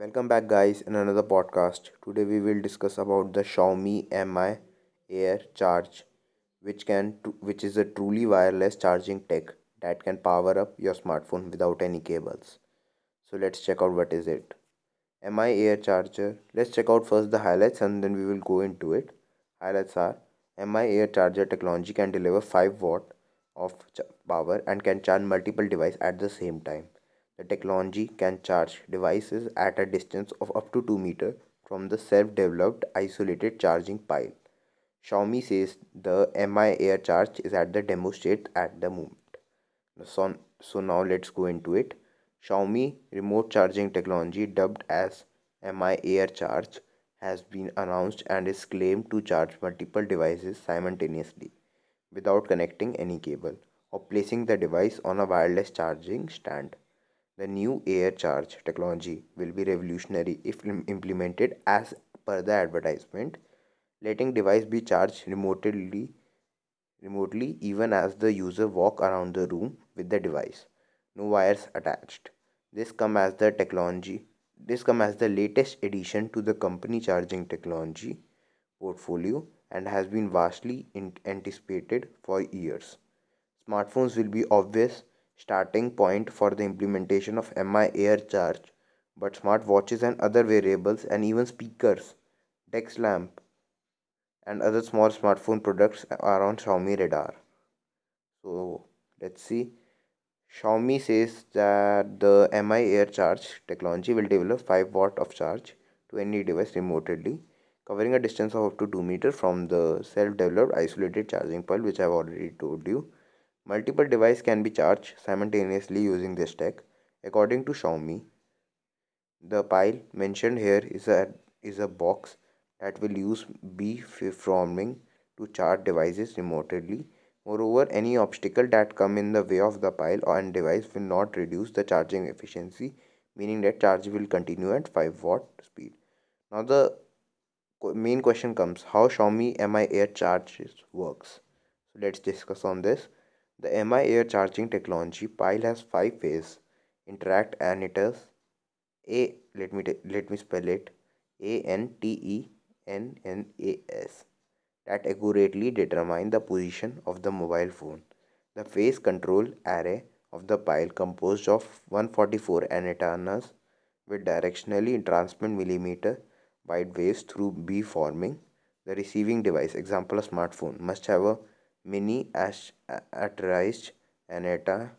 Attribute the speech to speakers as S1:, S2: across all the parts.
S1: Welcome back guys in another podcast. Today we will discuss about the Xiaomi Mi Air Charge which can which is a truly wireless charging tech that can power up your smartphone without any cables. So let's check out what is it. Mi Air Charger. Let's check out first the highlights and then we will go into it. Highlights are Mi Air Charger technology can deliver 5 watt of power and can charge multiple devices at the same time. The technology can charge devices at a distance of up to 2 meters from the self-developed isolated charging pile. Xiaomi says the Mi Air Charge is at the demo state at the moment. So, so now let's go into it. Xiaomi remote charging technology dubbed as Mi Air Charge has been announced and is claimed to charge multiple devices simultaneously without connecting any cable or placing the device on a wireless charging stand. The new air charge technology will be revolutionary if implemented as per the advertisement, letting device be charged remotely remotely even as the user walk around the room with the device. No wires attached. This come as the technology this come as the latest addition to the company charging technology portfolio and has been vastly anticipated for years. Smartphones will be obvious starting point for the implementation of Mi Air Charge, but smartwatches and other wearables and even speakers, desk lamp, and other small smartphone products are on Xiaomi radar. So let's see. Xiaomi says that the Mi Air Charge technology will develop 5 watt of charge to any device remotely, covering a distance of up to 2 meters from the self-developed isolated charging pile, which I've already told you. Multiple devices can be charged simultaneously using this tech. According to Xiaomi, the pile mentioned here is a, is a box that will use beamforming to charge devices remotely. Moreover, any obstacle that come in the way of the pile or and device will not reduce the charging efficiency, meaning that charge will continue at 5 watt speed. Now the main question comes, how Xiaomi Mi Air Charge works. So let's discuss on this. The Mi Air charging technology pile has five phases. Interact is A let me let me spell it A N T E N N A S that accurately determine the position of the mobile phone. The phase control array of the pile composed of 144 antennas with directionally transmit millimeter wide waves through beamforming. The receiving device, example a smartphone, must have a mini attached antenna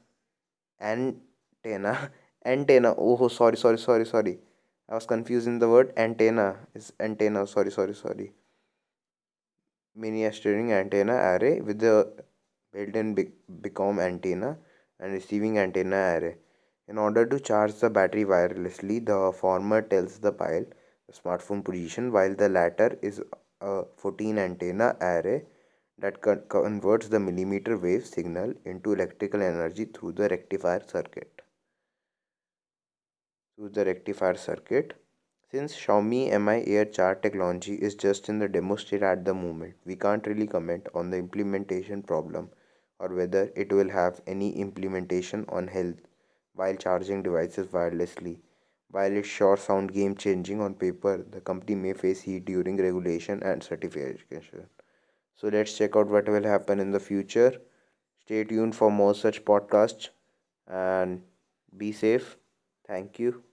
S1: antenna antenna. Oh sorry sorry sorry sorry. I was confusing the word antenna. Is antenna. Sorry sorry sorry. Mini steering antenna array with the built-in beacon antenna and receiving antenna array. In order to charge the battery wirelessly the former tells the pile the smartphone position while the latter is a 14 antenna array that converts the millimeter wave signal into electrical energy through the rectifier circuit. Through the rectifier circuit. Since Xiaomi Mi Air Charge technology is just in the demo state at the moment, we can't really comment on the implementation problem or whether it will have any implementation on health while charging devices wirelessly. While it sure sound game changing on paper, the company may face heat during regulation and certification. So let's check out what will happen in the future. Stay tuned for more such podcasts and be safe. Thank you.